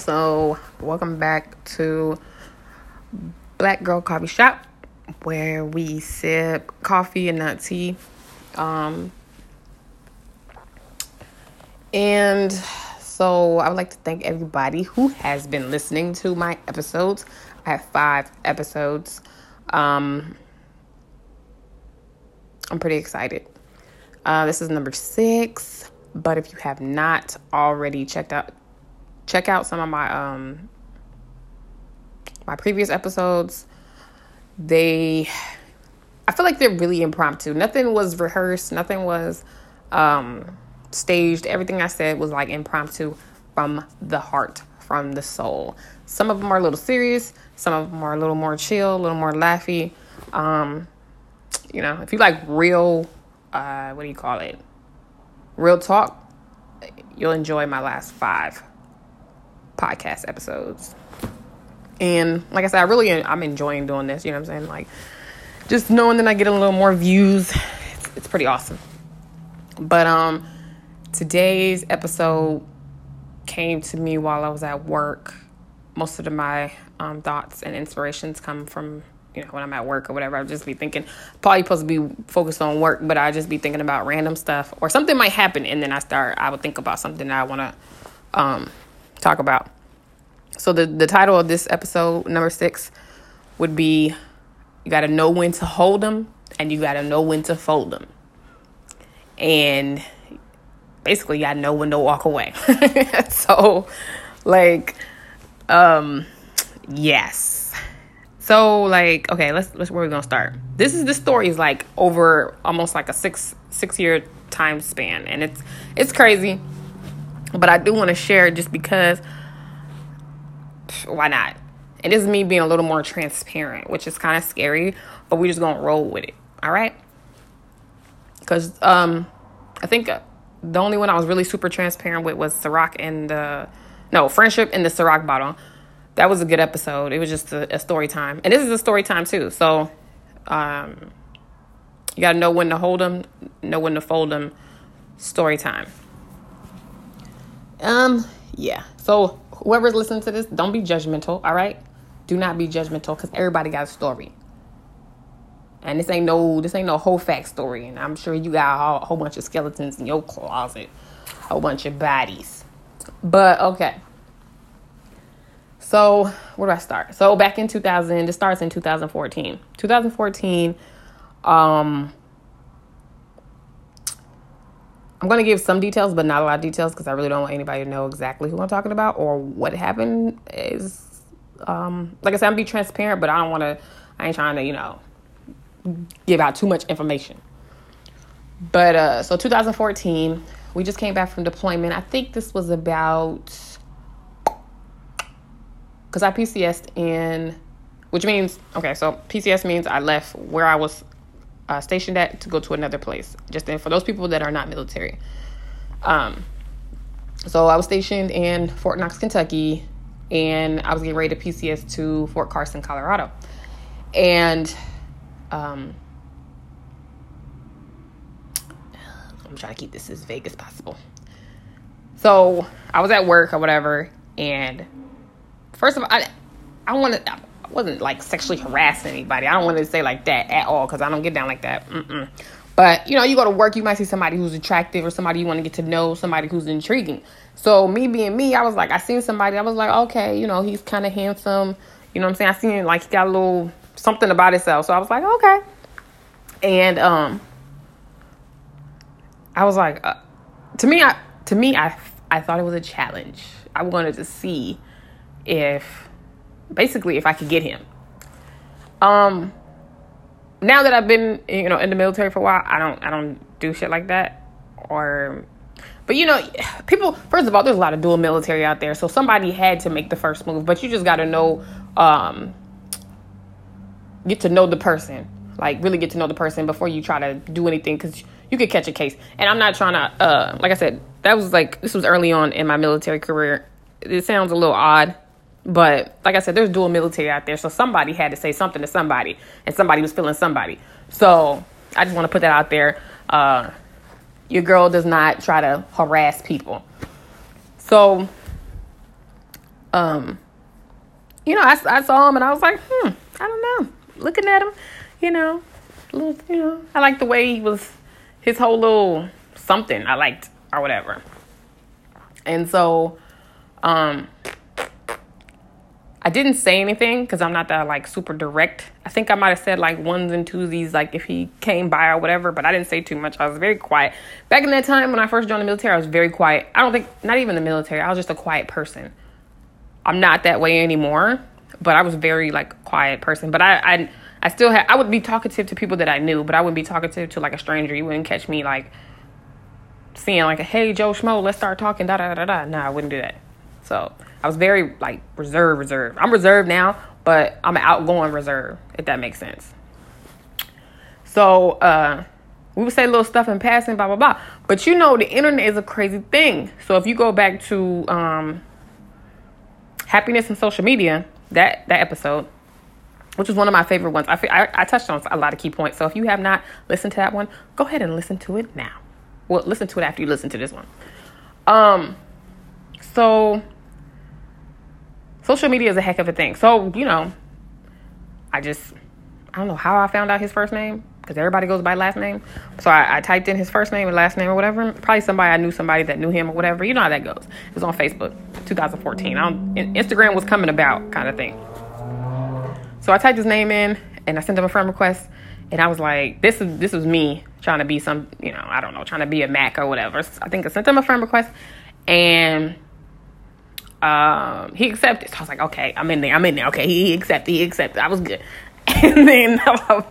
So, welcome back to Black Girl Coffee Shop, where we sip coffee and not tea. Um, and so, I would like to thank everybody who has been listening to my episodes. I have five episodes. Um, I'm pretty excited. Uh, this is number six, but if you have not already checked out check out some of my um my previous episodes. They I feel like they're really impromptu. Nothing was rehearsed, nothing was um staged. Everything I said was like impromptu from the heart, from the soul. Some of them are a little serious, some of them are a little more chill, a little more laughy. Um you know, if you like real uh what do you call it? Real talk, you'll enjoy my last 5 podcast episodes. And like I said, I really I'm enjoying doing this. You know what I'm saying? Like just knowing that I get a little more views, it's, it's pretty awesome. But um, today's episode came to me while I was at work. Most of my um, thoughts and inspirations come from you know when I'm at work or whatever. I'll just be thinking probably supposed to be focused on work, but I just be thinking about random stuff or something might happen, and then I start I would think about something that I want to um, talk about. So the the title of this episode number 6 would be you got to know when to hold them and you got to know when to fold them. And basically you got to know when to walk away. so like um yes. So like okay, let's let's where we going to start. This is the story is like over almost like a 6 6 year time span and it's it's crazy but I do want to share just because why not? This is me being a little more transparent, which is kind of scary, but we're just gonna roll with it. All right? Because um, I think the only one I was really super transparent with was Ciroc and the no friendship in the Ciroc bottle. That was a good episode. It was just a, a story time, and this is a story time too. So, um, you gotta know when to hold them, know when to fold them. Story time. Um, yeah. So whoever's listening to this, don't be judgmental, all right? Do not be judgmental because everybody got a story. And this ain't no this ain't no whole fact story. And I'm sure you got a whole bunch of skeletons in your closet. A whole bunch of bodies. But okay. So where do I start? So back in 2000, it starts in 2014. 2014, um, I'm going to give some details, but not a lot of details because I really don't want anybody to know exactly who I'm talking about or what happened. Is um, like I said, I'm be transparent, but I don't want to. I ain't trying to, you know, give out too much information. But uh, so 2014, we just came back from deployment. I think this was about because I PCSed in, which means okay. So PCS means I left where I was uh, stationed at to go to another place. Just then for those people that are not military. Um, so I was stationed in Fort Knox, Kentucky, and I was getting ready to PCS to Fort Carson, Colorado, and um, I'm trying to keep this as vague as possible. So I was at work or whatever, and first of all, I I want to wasn't like sexually harassing anybody. I don't want to say like that at all because I don't get down like that. Mm-mm. But you know, you go to work, you might see somebody who's attractive or somebody you want to get to know, somebody who's intriguing. So me being me, I was like, I seen somebody, I was like, okay, you know, he's kind of handsome. You know what I'm saying? I seen like he got a little something about himself. So I was like, okay. And um, I was like, uh, to me, I to me, I I thought it was a challenge. I wanted to see if basically if I could get him. Um now that I've been you know in the military for a while, I don't I don't do shit like that or but you know, people first of all, there's a lot of dual military out there, so somebody had to make the first move, but you just got to know um get to know the person. Like really get to know the person before you try to do anything cuz you could catch a case. And I'm not trying to uh like I said, that was like this was early on in my military career. It sounds a little odd but like I said, there's dual military out there, so somebody had to say something to somebody, and somebody was feeling somebody. So I just want to put that out there. Uh, your girl does not try to harass people. So um, you know, I, I saw him and I was like, hmm, I don't know. Looking at him, you know, little, you know, I like the way he was, his whole little something I liked or whatever. And so, um, I didn't say anything because I'm not that like super direct. I think I might have said like ones and twosies, like if he came by or whatever, but I didn't say too much. I was very quiet. Back in that time when I first joined the military, I was very quiet. I don't think, not even the military, I was just a quiet person. I'm not that way anymore, but I was very like quiet person. But I, I, I still had, I would be talkative to people that I knew, but I wouldn't be talkative to like a stranger. You wouldn't catch me like seeing like, a, hey, Joe Schmo, let's start talking, da da da da. No, I wouldn't do that. So I was very like reserved, reserved. I'm reserved now, but I'm an outgoing reserve, if that makes sense. So uh, we would say little stuff in passing, blah blah blah. But you know, the internet is a crazy thing. So if you go back to um, happiness and social media, that that episode, which was one of my favorite ones, I, I I touched on a lot of key points. So if you have not listened to that one, go ahead and listen to it now. Well, listen to it after you listen to this one. Um, so social media is a heck of a thing. So, you know, I just, I don't know how I found out his first name because everybody goes by last name. So I, I, typed in his first name and last name or whatever. Probably somebody I knew somebody that knew him or whatever. You know how that goes. It was on Facebook, 2014. I don't, Instagram was coming about kind of thing. So I typed his name in and I sent him a friend request. And I was like, this is this was me trying to be some, you know, I don't know, trying to be a Mac or whatever. I think I sent him a friend request and um, he accepted. So I was like, okay, I'm in there. I'm in there. Okay, he accepted. He accepted. I was good. And then,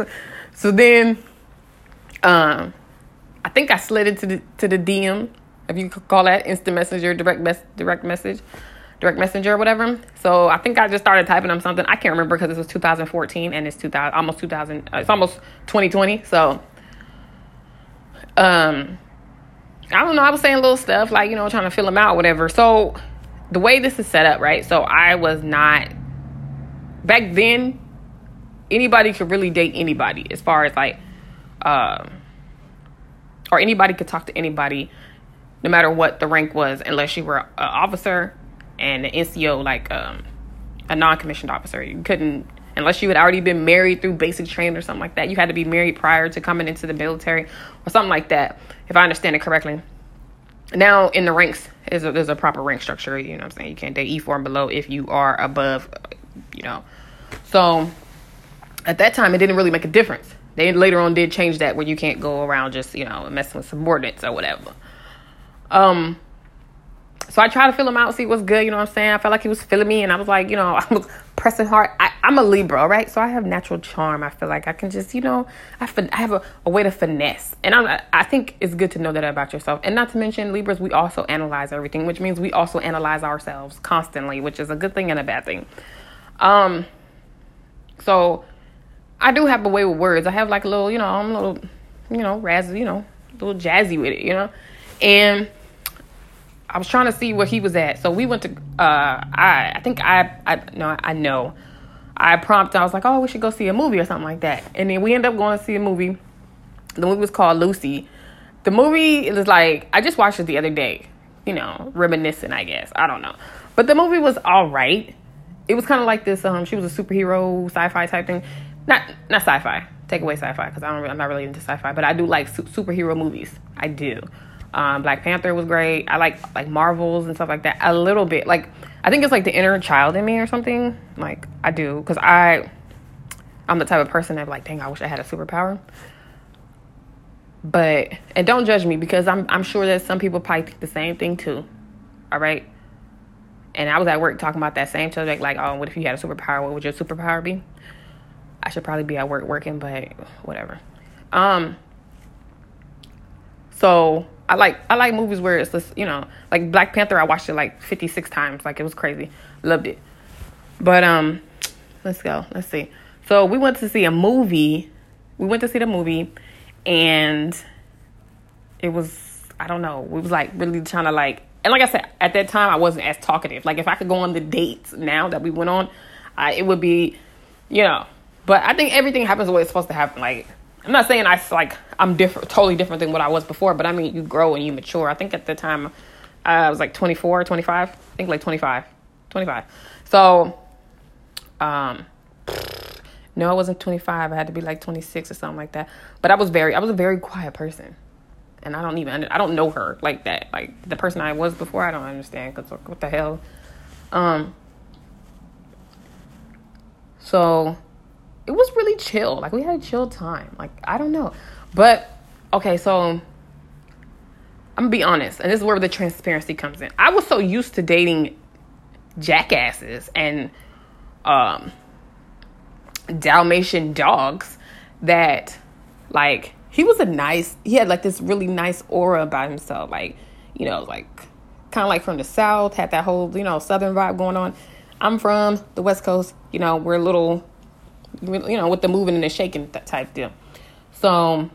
so then, um, I think I slid into the to the DM, if you could call that instant messenger, direct mess, direct message, direct messenger whatever. So I think I just started typing him something. I can't remember because this was 2014 and it's 2000, almost 2000. Uh, it's almost 2020. So, um, I don't know. I was saying little stuff like you know trying to fill him out, whatever. So the way this is set up, right? So I was not back then. Anybody could really date anybody, as far as like, um, or anybody could talk to anybody, no matter what the rank was, unless you were an officer and an NCO, like um, a non-commissioned officer. You couldn't, unless you had already been married through basic training or something like that. You had to be married prior to coming into the military or something like that, if I understand it correctly. Now in the ranks, is a, there's a proper rank structure. You know what I'm saying? You can't date E4 and below if you are above, you know. So at that time, it didn't really make a difference. They later on did change that where you can't go around just, you know, messing with subordinates or whatever. Um, so I tried to fill him out, see what's good. You know what I'm saying? I felt like he was feeling me, and I was like, you know, I was pressing hard. I, am a Libra, right? So I have natural charm. I feel like I can just, you know, I, fin- I have a, a, way to finesse, and I'm, I think it's good to know that about yourself. And not to mention, Libras, we also analyze everything, which means we also analyze ourselves constantly, which is a good thing and a bad thing. Um, so I do have a way with words. I have like a little, you know, I'm a little, you know, razzy, you know, a little jazzy with it, you know, and I was trying to see where he was at. So we went to. Uh, I I think I I no I know. I prompted. I was like, oh, we should go see a movie or something like that. And then we ended up going to see a movie. The movie was called Lucy. The movie it was like I just watched it the other day. You know, reminiscent, I guess. I don't know, but the movie was all right. It was kind of like this. Um, she was a superhero sci-fi type thing. Not not sci-fi. Take away sci-fi because I don't. I'm not really into sci-fi, but I do like su- superhero movies. I do. Um, Black Panther was great. I like like Marvels and stuff like that a little bit. Like I think it's like the inner child in me or something. Like I do because I I'm the type of person that like, dang, I wish I had a superpower. But and don't judge me because I'm I'm sure that some people probably think the same thing too. All right. And I was at work talking about that same subject, like, oh, what if you had a superpower? What would your superpower be? I should probably be at work working, but whatever. Um. So I like I like movies where it's just you know like Black Panther. I watched it like fifty six times. Like it was crazy. Loved it. But um, let's go. Let's see. So we went to see a movie. We went to see the movie, and it was I don't know. We was like really trying to like. And like I said, at that time I wasn't as talkative. Like if I could go on the dates now that we went on, I, it would be, you know. But I think everything happens the way it's supposed to happen. Like I'm not saying I like I'm different, totally different than what I was before, but I mean you grow and you mature. I think at the time I was like 24, 25. I think like 25. 25. So, um, no, I wasn't 25. I had to be like 26 or something like that. But I was very, I was a very quiet person. And I don't even, I don't know her like that. Like the person I was before, I don't understand. Cause what the hell? Um, so it was really chill. Like we had a chill time. Like I don't know. But okay, so I'm gonna be honest, and this is where the transparency comes in. I was so used to dating jackasses and um Dalmatian dogs that like he was a nice he had like this really nice aura about himself like you know like kind of like from the south had that whole you know southern vibe going on i'm from the west coast you know we're a little you know with the moving and the shaking type deal. So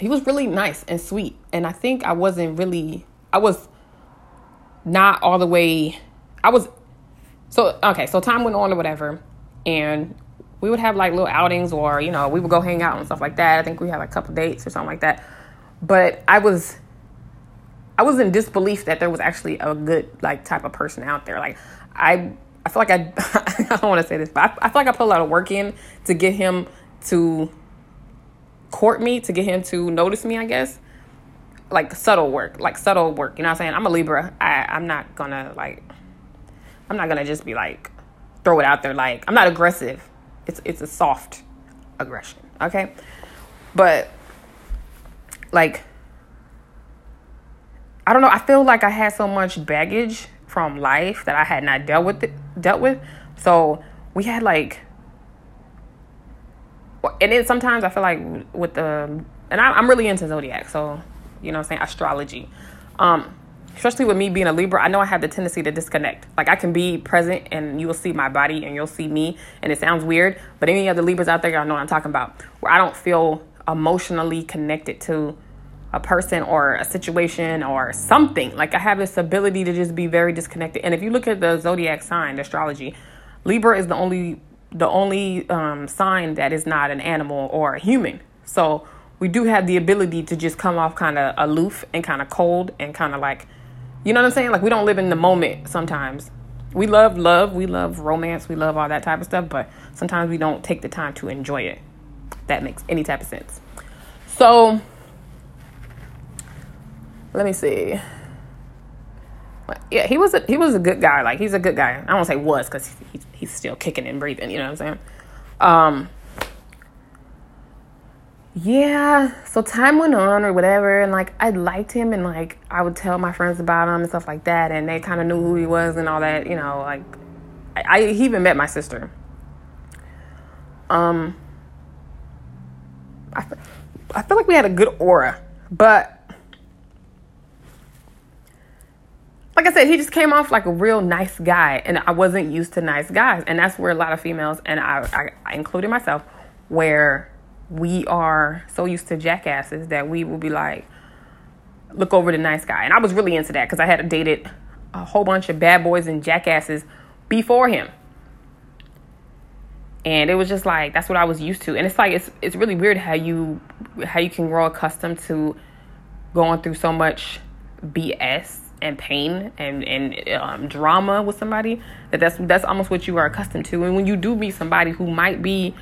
he was really nice and sweet. And i think i wasn't really i was not all the way i was so okay so time went on or whatever. And we would have like little outings or you know we would go hang out and stuff like that. I think we had a couple dates or something like that. But i was i was in disbelief that there was actually a good like type of person out there. Like i i feel like i i don't want to say this but I, I feel like i put a lot of work in to get him to court me to get him to notice me i guess. Like subtle work like subtle work you know what i'm saying? I'm a libra. I i'm not gonna like i'm not gonna just be like throw it out there like i'm not aggressive. It's it's a soft aggression, okay? But like I don't know, I feel like I had so much baggage from life that I had not dealt with it, dealt with. So we had like and then sometimes I feel like with the and I, am really into zodiac, so you know I'm saying astrology. Um, especially with me being a Libra, I know I have the tendency to disconnect. Like I can be present and you will see my body and you'll see me, and it sounds weird, but any other Libras out there, y'all know what I'm talking about. Where I don't feel emotionally connected to a person or a situation or something. Like I have this ability to just be very disconnected. And if you look at the zodiac sign, astrology, Libra is the only the only um, sign that is not an animal or a human. So we do have the ability to just come off kind of aloof and kind of cold and kind of like you know what I'm saying? Like we don't live in the moment sometimes. We love love, we love romance, we love all that type of stuff, but sometimes we don't take the time to enjoy it. That makes any type of sense. So let me see. Yeah, he was a he was a good guy. Like he's a good guy. I don't say was because he's he's still kicking and breathing. You know what I'm saying? Um, yeah, so time went on or whatever, and like I liked him, and like I would tell my friends about him and stuff like that, and they kind of knew who he was and all that, you know. Like, I, I he even met my sister. Um, I, I feel like we had a good aura, but like I said, he just came off like a real nice guy, and I wasn't used to nice guys, and that's where a lot of females, and I, I, I included myself, where we are so used to jackasses that we will be like, look over the nice guy. And I was really into that because I had dated a whole bunch of bad boys and jackasses before him. And it was just like that's what I was used to. And it's like it's it's really weird how you how you can grow accustomed to going through so much BS and pain and and um, drama with somebody that that's that's almost what you are accustomed to. And when you do meet somebody who might be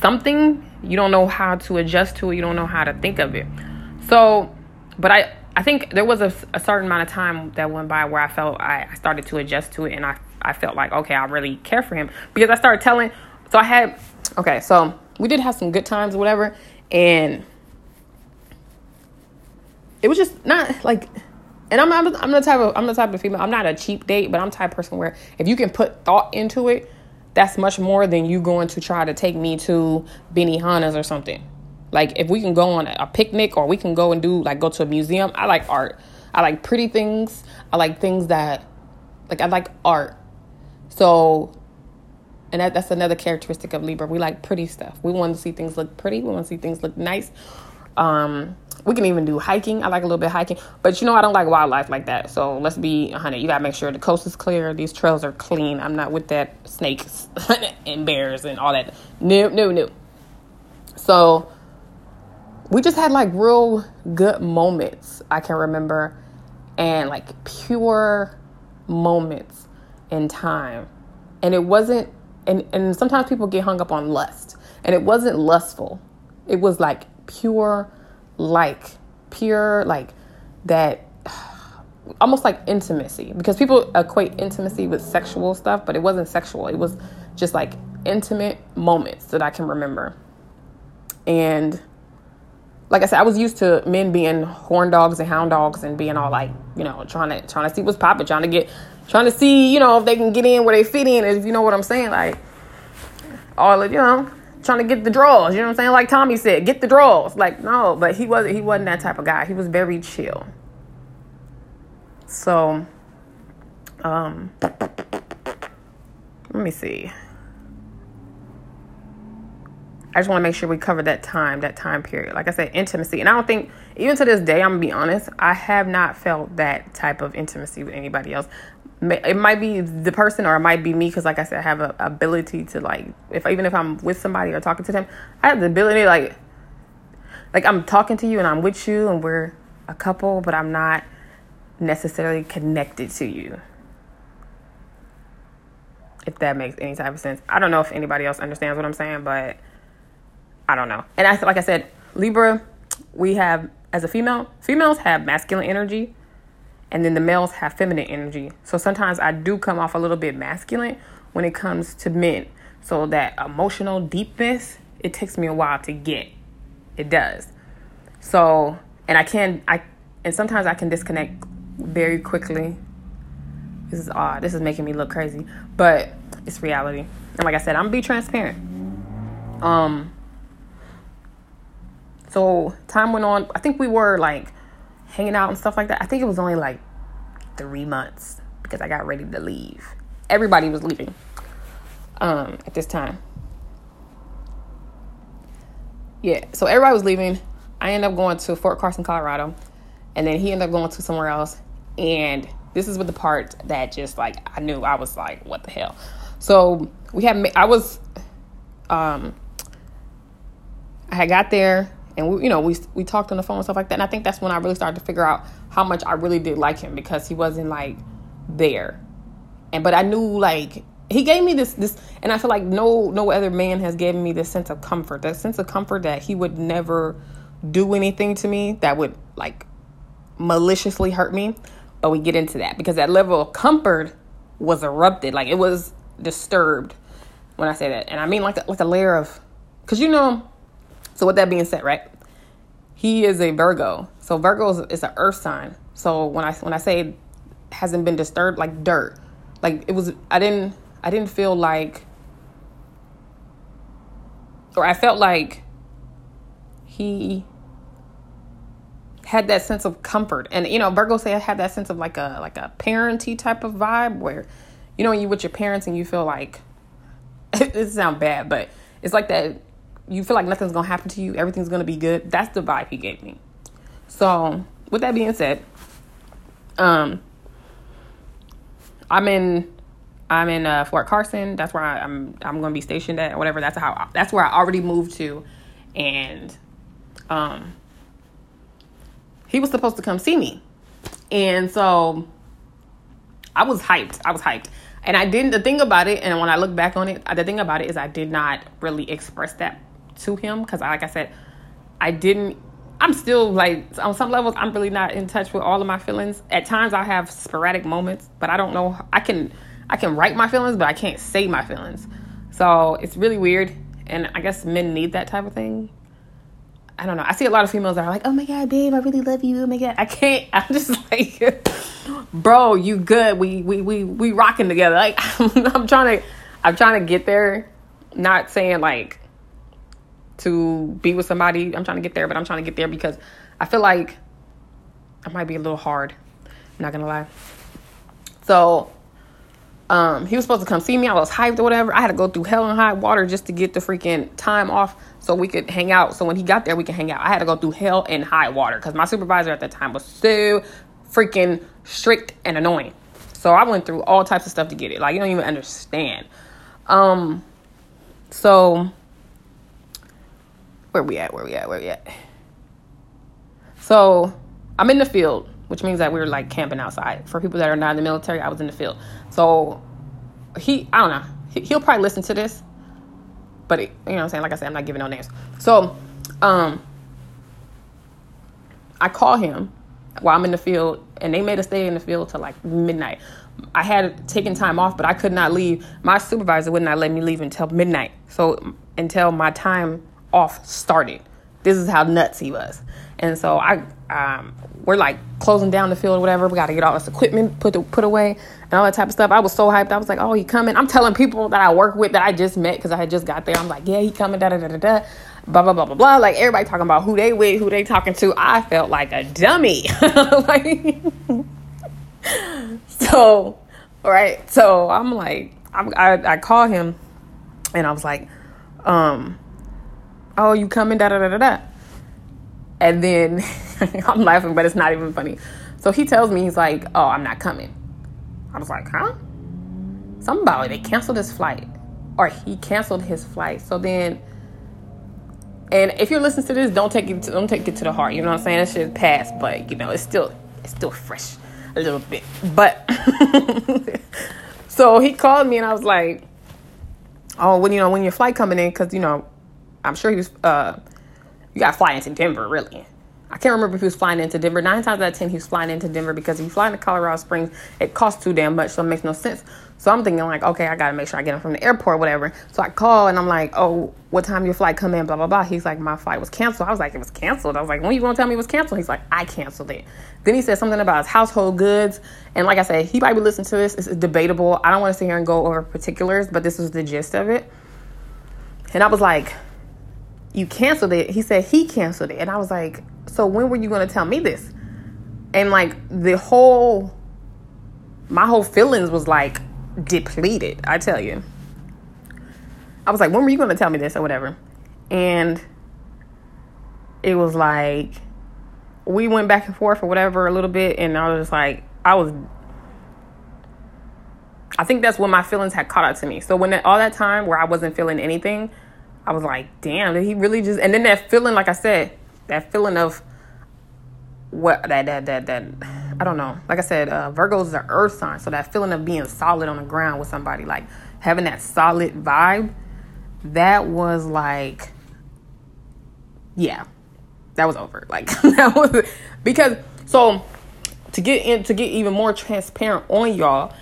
something, you don't know how to adjust to it, you don't know how to think of it. So, but I I think there was a, a certain amount of time that went by where I felt I, started to adjust to it and I, I felt like, okay, I really care for him because I started telling, so I had, okay, so we did have some good times or whatever. And it was just not like, and I'm, I'm, I'm the type of, I'm the type of female, I'm not a cheap date, but I'm type of person where if you can put thought into it, that's much more than you going to try to take me to Benihana's or something. Like if we can go on a picnic or we can go and do like go to a museum. I like art. I like pretty things. I like things that like I like art. So and that, that's another characteristic of Libra. We like pretty stuff. We want to see things look pretty. We want to see things look nice. Um, we can even do hiking. I like a little bit hiking, but you know I don't like wildlife like that. So let's be honey. You gotta make sure the coast is clear. These trails are clean. I'm not with that snakes and bears and all that. No, no, no. So we just had like real good moments. I can remember, and like pure moments. in time. And it wasn't and, and sometimes people get hung up on lust. And it wasn't lustful. It was like pure like pure like that almost like intimacy because people equate intimacy with sexual stuff, but it wasn't sexual. It was just like intimate moments that I can remember. And like I said, I was used to men being horn dogs and hound dogs and being all like, you know, trying to trying to see what's popping, trying to get trying to see, you know, if they can get in where they fit in, if you know what I'm saying, like all of you know, trying to get the draws, you know what I'm saying? Like Tommy said, get the draws. Like, no, but he wasn't he wasn't that type of guy. He was very chill. So um let me see. I just want to make sure we cover that time, that time period. Like I said, intimacy. And I don't think, even to this day, I'm going to be honest, I have not felt that type of intimacy with anybody else. It might be the person or it might be me because, like I said, I have a ability to, like, if even if I'm with somebody or talking to them, I have the ability, like, like I'm talking to you and I'm with you and we're a couple, but I'm not necessarily connected to you if that makes any type of sense. I don't know if anybody else understands what I'm saying, but I don't know. And I like I said, Libra, we have as a female, females have masculine energy and then the males have feminine energy. So sometimes I do come off a little bit masculine when it comes to men. So that emotional deepness, it takes me a while to get. It does. So, and I can I and sometimes I can disconnect very quickly. This is odd. This is making me look crazy, but it's reality. And like I said, I'm gonna be transparent. Um so time went on. I think we were like hanging out and stuff like that. I think it was only like three months because I got ready to leave. Everybody was leaving um, at this time. Yeah, so everybody was leaving. I ended up going to Fort Carson, Colorado, and then he ended up going to somewhere else. And this is with the part that just like I knew I was like, what the hell. So we had I was um I had got there and we, you know, we we talked on the phone and stuff like that. And I think that's when I really started to figure out how much I really did like him because he wasn't like there, and but I knew like he gave me this this, and I feel like no no other man has given me this sense of comfort, that sense of comfort that he would never do anything to me that would like maliciously hurt me. But we get into that because that level of comfort was erupted, like it was disturbed when I say that, and I mean like like a layer of, because you know so with that being said, right? He is a Virgo. So Virgo is, is an earth sign. So when I when I say hasn't been disturbed like dirt, like it was I didn't I didn't feel like or I felt like he had that sense of comfort. And you know, Virgo say I had that sense of like a like a parenty type of vibe where you know you with your parents and you feel like it sounds bad, but it's like that you feel like nothing's gonna happen to you, everything's gonna be good. That's the vibe he gave me. So, with that being said, um, I'm in I'm in uh, Fort Carson. That's where I, am I'm, I'm to be stationed at, or whatever. That's how. That's where I already moved to, and um, he was supposed to come see me, and so I was hyped. I was hyped, and I didn't. The thing about it, and when I look back on it, the thing about it is I did not really express that to him because, like I said, I didn't. I'm still like on some levels I'm really not in touch with all of my feelings. At times I have sporadic moments, but I don't know. I can I can write my feelings, but I can't say my feelings. So it's really weird, and I guess men need that type of thing. I don't know. I see a lot of females that are like, "Oh my god, babe, I really love you." Oh my god, I can't. I'm just like, bro, you good? We we we we rocking together. Like I'm, I'm trying to, I'm trying to get there. Not saying like to be with somebody. I'm trying to get there, but I'm trying to get there because I feel like I might be a little hard. I'm not gonna lie. So um, he was supposed to come see me. I was hyped or whatever. I had to go through hell and high water just to get the freaking time off so we could hang out. So when he got there, we could hang out. I had to go through hell and high water because my supervisor at that time was so freaking strict and annoying. So I went through all types of stuff to get it. Like you don't even understand. Um, so where we at? Where we at? Where we at? So I'm in the field, which means that we are like camping outside. For people that are not in the military, I was in the field. So he I don't know. He, will probably listen to this, but it, you know what I'm saying. Like I said, I'm not giving no names. So, um, I call him while I'm in the field, and they made us stay in the field till like midnight. I had taken time off, but I could not leave. My supervisor would not let me leave until midnight. So until my time off started. This is how nuts he was. And so I um, we're like closing down the field or whatever. We got to get all this equipment put put away and all that type of stuff. I was so hyped. I was like, "Oh, he coming!" I'm telling people that I work with that I just met because I had just got there. I'm like, "Yeah, he coming." Da da da da da. Blah blah blah blah blah. Like everybody talking about who they with, who they talking to. I felt like a dummy. like, so, right. So I'm like, I'm, I I call him, and I was like, um, "Oh, you coming?" Da da da da da. And then I'm laughing, but it's not even funny. So he tells me, he's like, oh, I'm not coming. I was like, huh? Somebody, they canceled his flight. Or he canceled his flight. So then, and if you're listening to this, don't take it to, don't take it to the heart. You know what I'm saying? That shit passed, but you know, it's still it's still fresh a little bit. But so he called me and I was like, oh, when you know when your flight coming in, because you know, I'm sure he was uh you got to fly into Denver, really. I can't remember if he was flying into Denver. Nine times out of ten, he was flying into Denver because if you fly into Colorado Springs, it costs too damn much, so it makes no sense. So I'm thinking like, okay, I gotta make sure I get him from the airport, whatever. So I call and I'm like, oh, what time your flight come in? Blah blah blah. He's like, my flight was canceled. I was like, it was canceled. I was like, when you gonna tell me it was canceled? He's like, I canceled it. Then he said something about his household goods, and like I said, he be listening to this. It's debatable. I don't want to sit here and go over particulars, but this was the gist of it. And I was like, you canceled it. He said he canceled it. And I was like, so when were you going to tell me this? And like the whole, my whole feelings was like depleted. I tell you. I was like, when were you going to tell me this or whatever? And it was like, we went back and forth or whatever a little bit. And I was just like, I was I think that's when my feelings had caught up to me. So when all that time where I wasn't feeling anything, I was like, damn, did he really just? And then that feeling, like I said, that feeling of what that that that that I don't know. Like I said, uh, Virgo is an earth sign, so that feeling of being solid on the ground with somebody, like having that solid vibe, that was like, yeah, that was over. Like that was because so to get in to get even more transparent on y'all,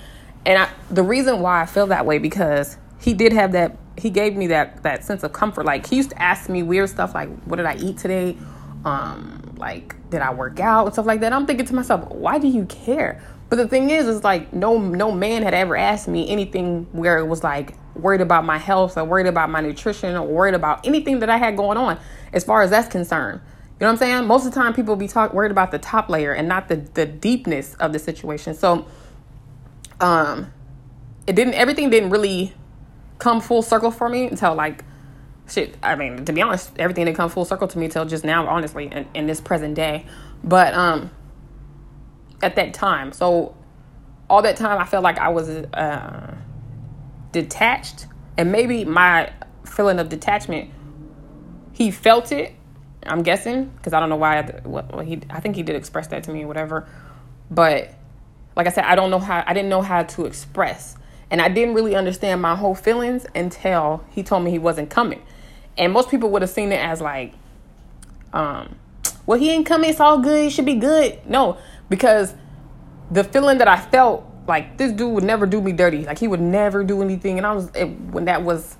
and I, the reason why I feel that way because he did have that he gave me that that sense of comfort. Like he used to ask me weird stuff like what did i eat today? Um like did i work out and stuff like that? I'm thinking to myself why do you care? But the thing is is like no no man had ever asked me anything where it was like worried about my health or worried about my nutrition or worried about anything that i had going on as far as that's concerned. You know what i'm saying? Most of the time people be talk worried about the top layer and not the the deepness of the situation. So um it didn't everything didn't really come full circle for me until like shit. I mean, to be honest, everything didn't come full circle to me until just now, honestly, in, in this present day. But um, at that time, so all that time, I felt like I was uh, detached, and maybe my feeling of detachment, he felt it. I'm guessing because I don't know why. I, what, he, I think he did express that to me or whatever. But like I said, I don't know how. I didn't know how to express and I didn't really understand my whole feelings until he told me he wasn't coming. And most people would have seen it as like, um, well, he ain't coming, it's all good, it should be good. No, because the feeling that I felt like this dude would never do me dirty. Like he would never do anything. And I was, it, when that was,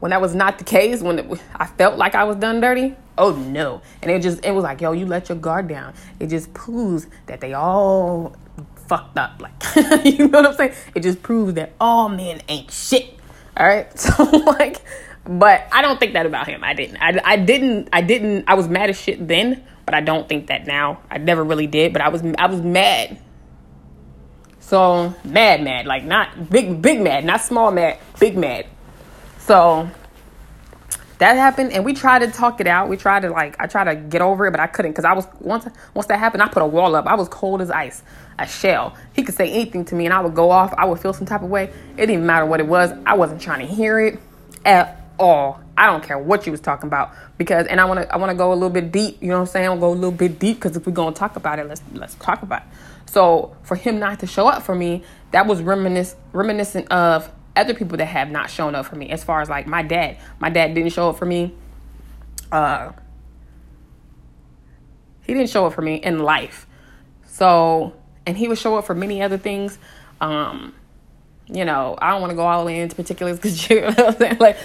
when that was not the case, when it, I felt like I was done dirty, oh no. And it just, it was like, yo, you let your guard down. It just proves that they all fucked up. Like, you know what I'm saying? It just proves that all men ain't shit. All right. So like, but I don't think that about him. I didn't. I, I didn't. I didn't. I was mad as shit then, but I don't think that now. I never really did, but I was. I was mad. So mad, mad, like not big, big mad, not small mad, big mad. So that happened and we tried to talk it out we tried to like i tried to get over it but i couldn't because i was once once that happened i put a wall up i was cold as ice a shell he could say anything to me and i would go off i would feel some type of way it didn't matter what it was i wasn't trying to hear it at all i don't care what you was talking about because and i want to i want to go a little bit deep you know what i'm saying i'll go a little bit deep because if we're going to talk about it let's let's talk about it So for him not to show up for me, that was reminiscent reminiscent of other people that have not shown up for me. As far as like my dad, my dad didn't show up for me. Uh, he didn't show up for me in life. So, and he would show up for many other things. Um, you know, I don't want to go all the way into particulars because you know what I'm saying? like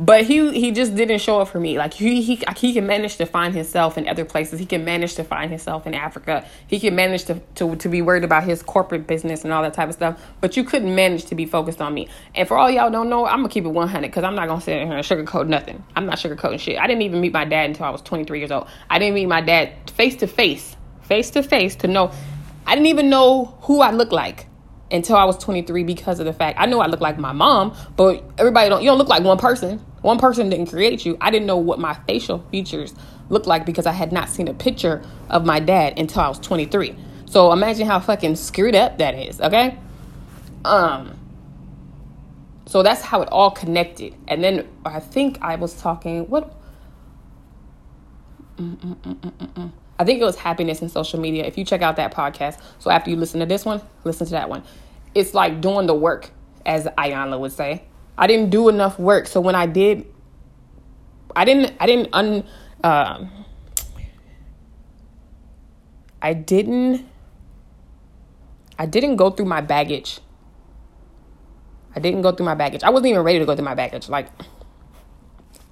but he he just didn't show up for me. Like he he he can manage to find himself in other places. He can manage to find himself in Africa. He can manage to to to be worried about his corporate business and all that type of stuff. But you couldn't manage to be focused on me. And for all y'all don't know, I'm gonna keep it 100 because I'm not gonna sit here and sugarcoat nothing. I'm not sugarcoating shit. I didn't even meet my dad until I was 23 years old. I didn't meet my dad face to face, face to face to know. I didn't even know who I looked like until I was 23 because of the fact I know I look like my mom, but everybody don't you don't look like one person. One person didn't create you. I didn't know what my facial features looked like because I had not seen a picture of my dad until I was 23. So imagine how fucking screwed up that is, okay? Um so that's how it all connected. And then I think I was talking what Mm-mm-mm-mm-mm. I think it was happiness in social media. If you check out that podcast, so after you listen to this one, listen to that one. It's like doing the work, as Ayana would say. I didn't do enough work. So when I did, I didn't, I didn't un, uh, I didn't, I didn't go through my baggage. I didn't go through my baggage. I wasn't even ready to go through my baggage. Like,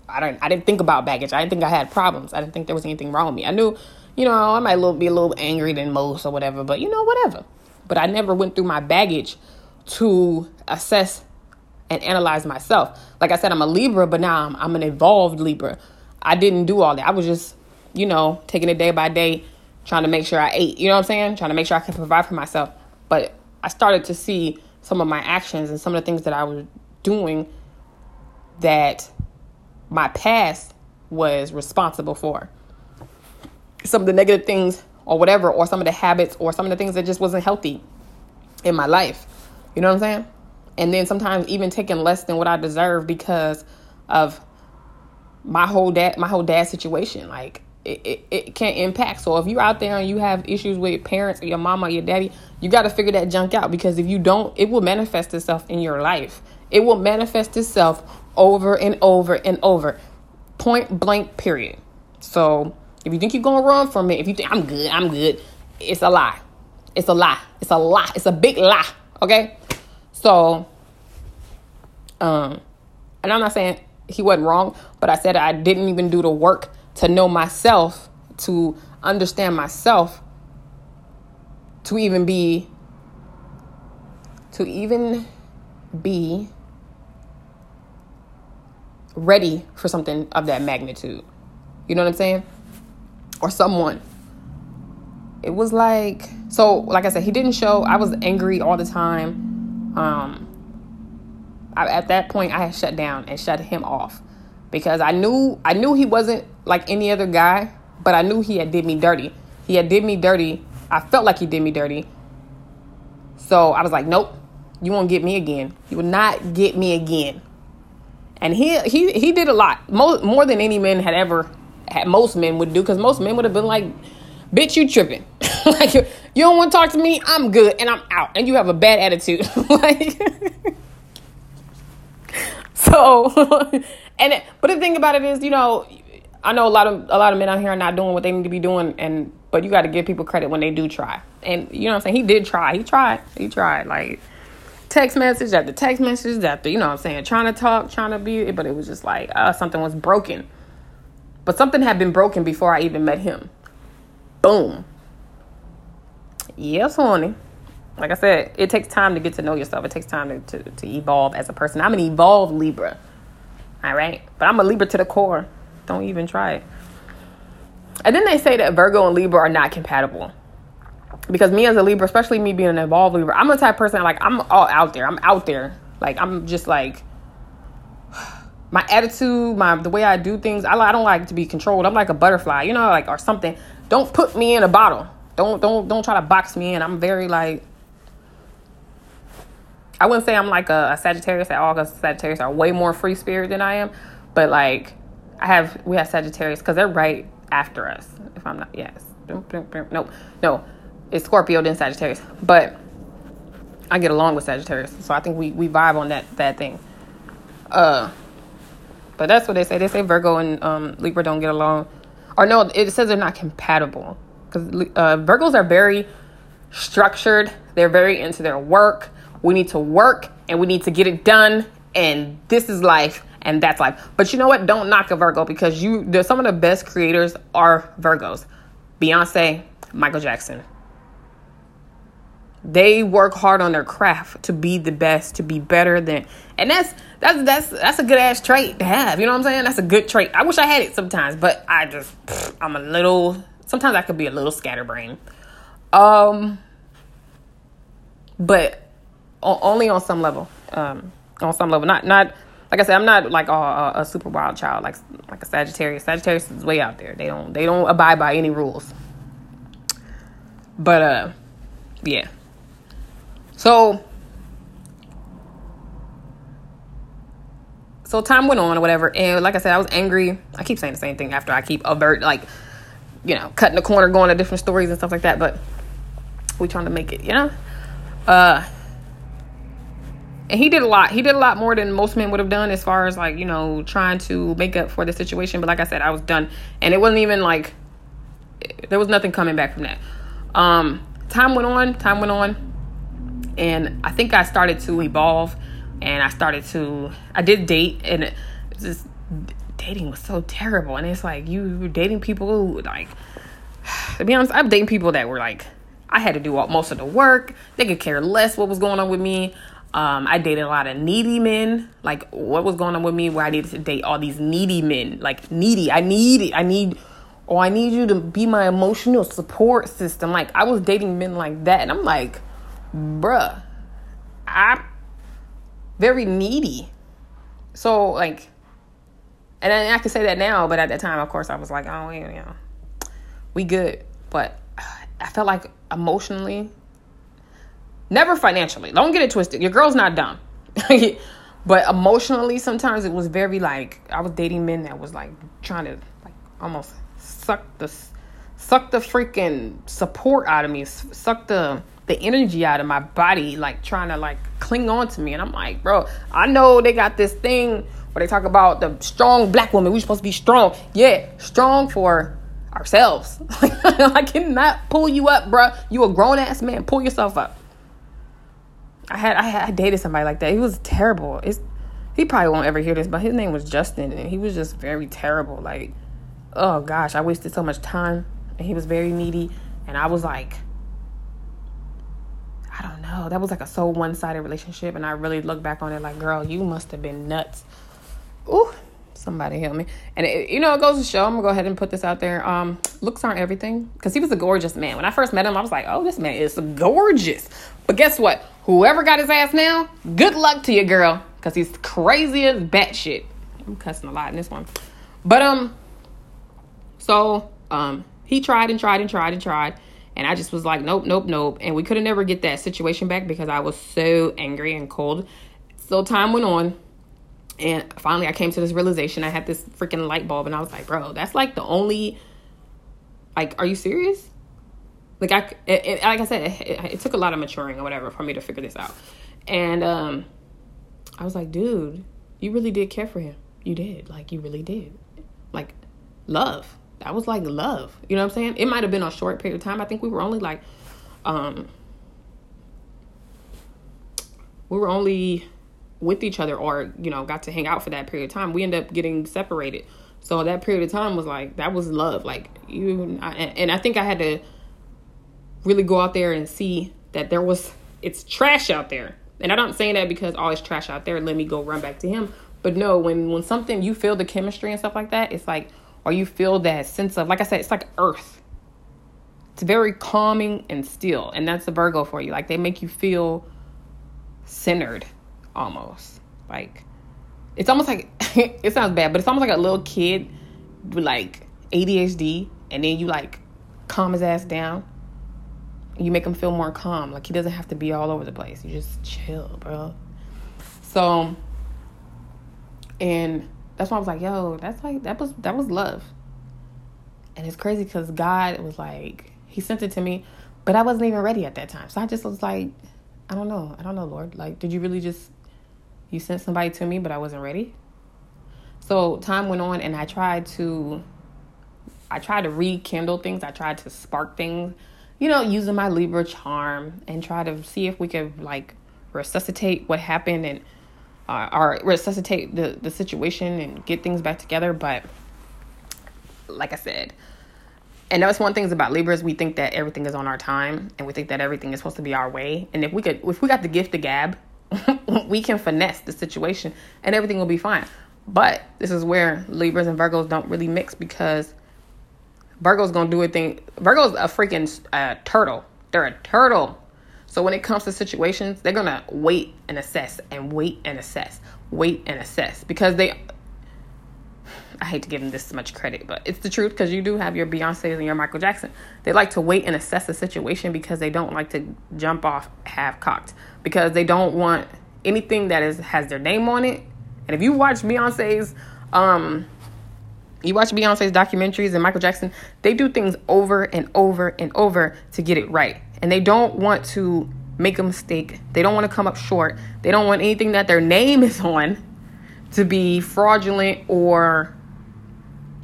I didn't, I didn't think about baggage. I didn't think I had problems. I didn't think there was anything wrong with me. I knew, you know, I might be a little angry than most or whatever, but you know, whatever. But I never went through my baggage to assess and analyze myself. Like I said, I'm a Libra, but now I'm, I'm an evolved Libra. I didn't do all that. I was just, you know, taking it day by day, trying to make sure I ate. You know what I'm saying? Trying to make sure I can provide for myself. But I started to see some of my actions and some of the things that I was doing that my past was responsible for. Some of the negative things or whatever, or some of the habits or some of the things that just wasn't healthy in my life. You know what I'm saying? and then sometimes even taking less than what I deserve because of my whole dad my whole dad situation. Like it, it, it can impact. So if you're out there and you have issues with your parents or your mama or your daddy you got to figure that junk out because if you don't it will manifest itself in your life. It will manifest itself over and over and over. Point blank period. So if you think you're gonna run from it if you think i'm good i'm good. It's a lie. It's a lie. It's a lie. It's a big lie okay? So, um, and I'm not saying he wasn't wrong, but I said I didn't even do the work to know myself, to understand myself, to even be, to even be ready for something of that magnitude. You know what I'm saying? Or someone. It was like, so, like I said, he didn't show. I was angry all the time um, I, at that point I had shut down and shut him off because I knew I knew he wasn't like any other guy, but I knew he had did me dirty. He had did me dirty. I felt like he did me dirty. So I was like, nope, you won't get me again. You will not get me again. And he he he did a lot, more more than any man had ever. Most men would do, because most men would have been like, bitch, you tripping. like you don't want to talk to me, I'm good and I'm out. And you have a bad attitude. like so and it, but the thing about it is, you know, I know a lot of a lot of men out here are not doing what they need to be doing and but you got to give people credit when they do try. And you know what I'm saying? He did try. He tried. He tried like text message after text message after, you know what I'm saying, trying to talk, trying to be but it was just like uh, something was broken. But something had been broken before I even met him. Boom. Yes, honey. Like I said, it takes time to get to know yourself. It takes time to, to, to evolve as a person. I'm an evolved Libra. All right. But I'm a Libra to the core. Don't even try it. And then they say that Virgo and Libra are not compatible. Because me as a Libra, especially me being an evolved Libra, I'm the type person like I'm all out there. I'm out there. Like I'm just like my attitude, my the way I do things. I, I don't like to be controlled. I'm like a butterfly, you know, like or something. Don't put me in a bottle. Don't don't don't try to box me in. I'm very like I wouldn't say I'm like a, a Sagittarius at all because Sagittarius are way more free spirit than I am. But like I have we have Sagittarius because they're right after us. If I'm not yes. No, no. it's Scorpio then Sagittarius. But I get along with Sagittarius, so I think we we vibe on that that thing. Uh, but that's what they say. They say Virgo and um, Libra don't get along, or no, it says they're not compatible because uh, Virgos are very structured. They're very into their work. We need to work and we need to get it done. And this is life and that's life. But you know what? Don't knock a Virgo because you there's some of the best creators are Virgos. Beyonce, Michael Jackson. They work hard on their craft to be the best, to be better than and that's that's that's that's a good ass trait to have. You know what I'm saying? That's a good trait. I wish I had it sometimes, but I just I'm a little sometimes I could be a little scatterbrained. Um but only on some level. Um on some level. Not not like I said, I'm not like a, a, super wild child, like like a Sagittarius. Sagittarius is way out there. They don't they don't abide by any rules. But uh, yeah. So so time went on or whatever, and like I said, I was angry. I keep saying the same thing after I keep avert like you know cutting the corner, going to different stories and stuff like that. But we trying to make it, you know. Uh, and he did a lot. He did a lot more than most men would have done as far as like, you know, trying to make up for the situation. But like I said, I was done. And it wasn't even like there was nothing coming back from that. Um, time went on, time went on. And I think I started to evolve and I started to I did date and just dating was so terrible. And it's like you were dating people who like to be honest, I'm dating people that were like I had to do all, most of the work. They could care less what was going on with me. Um, I dated a lot of needy men. Like, what was going on with me where I needed to date all these needy men? Like, needy. I need it. I need, oh, I need you to be my emotional support system. Like, I was dating men like that. And I'm like, bruh, I'm very needy. So, like, and I can say that now, but at that time, of course, I was like, oh, you know, we good. But I felt like emotionally, Never financially. Don't get it twisted. Your girl's not dumb. but emotionally, sometimes it was very like I was dating men that was like trying to like almost suck the suck the freaking support out of me, suck the the energy out of my body, like trying to like cling on to me. And I'm like, bro, I know they got this thing where they talk about the strong black woman. We're supposed to be strong. Yeah, strong for ourselves. I cannot pull you up, bro. You a grown ass man. Pull yourself up. I had I had I dated somebody like that. He was terrible. It's he probably won't ever hear this, but his name was Justin, and he was just very terrible. Like, oh gosh, I wasted so much time, and he was very needy, and I was like, I don't know, that was like a so one sided relationship, and I really look back on it like, girl, you must have been nuts. Ooh, somebody help me. And it, you know, it goes to show. I'm gonna go ahead and put this out there. Um, looks aren't everything, because he was a gorgeous man. When I first met him, I was like, oh, this man is gorgeous. But guess what? Whoever got his ass now, good luck to you, girl. Cause he's crazy as batshit. I'm cussing a lot in this one. But um, so um, he tried and tried and tried and tried. And I just was like, nope, nope, nope. And we could have never get that situation back because I was so angry and cold. So time went on. And finally, I came to this realization. I had this freaking light bulb, and I was like, bro, that's like the only. Like, are you serious? Like I, it, it, like I said, it, it, took a lot of maturing or whatever for me to figure this out. And um, I was like, dude, you really did care for him. You did, like you really did, like love. That was like love. You know what I'm saying? It might have been a short period of time. I think we were only like, um, we were only with each other or you know got to hang out for that period of time. We ended up getting separated. So that period of time was like that was love. Like you, I, and I think I had to really go out there and see that there was it's trash out there. And I'm not saying that because all oh, it's trash out there, let me go run back to him. But no, when when something you feel the chemistry and stuff like that, it's like or you feel that sense of like I said, it's like earth. It's very calming and still. And that's the Virgo for you. Like they make you feel centered almost. Like it's almost like it sounds bad, but it's almost like a little kid with like ADHD and then you like calm his ass down you make him feel more calm. Like he doesn't have to be all over the place. You just chill, bro. So, and that's why I was like, yo, that's like that was that was love. And it's crazy because God was like, He sent it to me, But I wasn't even ready at that time. So I just was like, I don't know. I don't know, Lord. Like, did you really just you sent somebody to me, but I wasn't ready? So time went on and I tried to I tried to rekindle things. I tried to spark things, you know, using my Libra charm and try to see if we could like resuscitate what happened and uh, or resuscitate the the situation and get things back together. But like I said, and that's one thing about Libras. We think that everything is on our time, and we think that everything is supposed to be our way. And if we could, if we got the gift of gab, we can finesse the situation, and everything will be fine. But this is where Libras and Virgos don't really mix because Virgo's gonna do a thing. Virgo's a freaking uh, turtle. They're a turtle. So when it comes to situations, they're gonna wait and assess and wait and assess, wait and assess because they. I hate to give them this much credit, but it's the truth because you do have your Beyonces and your Michael Jackson. They like to wait and assess a situation because they don't like to jump off half cocked because they don't want anything that is has their name on it. And if you watch Beyonce's um you watch Beyonce's documentaries and Michael Jackson, they do things over and over and over to get it right. And they don't want to make a mistake. They don't want to come up short. They don't want anything that their name is on to be fraudulent or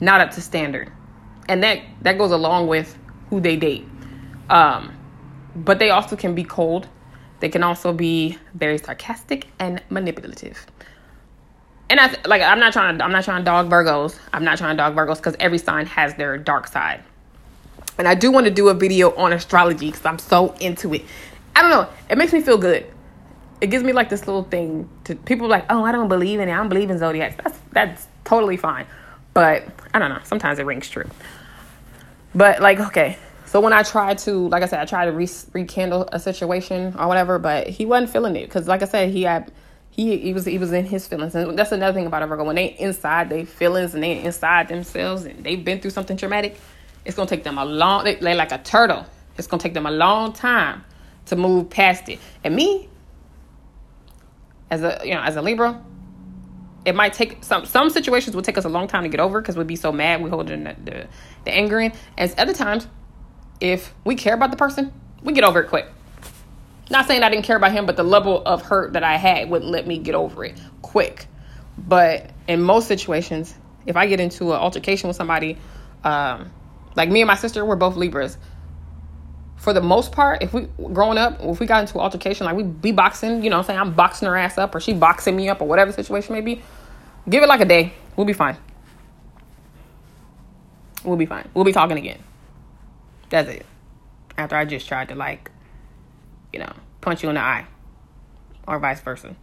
not up to standard. And that that goes along with who they date. Um, but they also can be cold. They can also be very sarcastic and manipulative and I like I'm not trying to I'm not trying to dog Virgos. I'm not trying to dog Virgos because every sign has their dark side. And I do want to do a video on astrology because I'm so into it. I don't know. It makes me feel good. It gives me like this little thing to people like, oh, I don't believe in it. I don't believe in zodiacs. That's that's totally fine. But I don't know. Sometimes it rings true. But like, okay. So when I tried to, like I said, I tried to re- rekindle a situation or whatever, but he wasn't feeling it because, like I said, he had he he was he was in his feelings, and that's another thing about a Virgo. When they inside their feelings and they inside themselves, and they've been through something traumatic, it's gonna take them a long. They, like a turtle. It's gonna take them a long time to move past it. And me, as a you know as a Libra, it might take some some situations will take us a long time to get over because we'd be so mad we hold the, the the anger in. As other times, if we care about the person, we get over it quick. Not saying I didn't care about him, but the level of hurt that I had wouldn't let me get over it quick. But in most situations, if I get into an altercation with somebody, um, like me and my sister, we're both Libras. For the most part, if we growing up, if we got into altercation, like we be boxing, you know, I'm saying I'm boxing her ass up, or she boxing me up, or whatever situation may be, give it like a day, we'll be fine. We'll be fine. We'll be talking again. That's it. After I just tried to like you know, punch you in the eye or vice versa.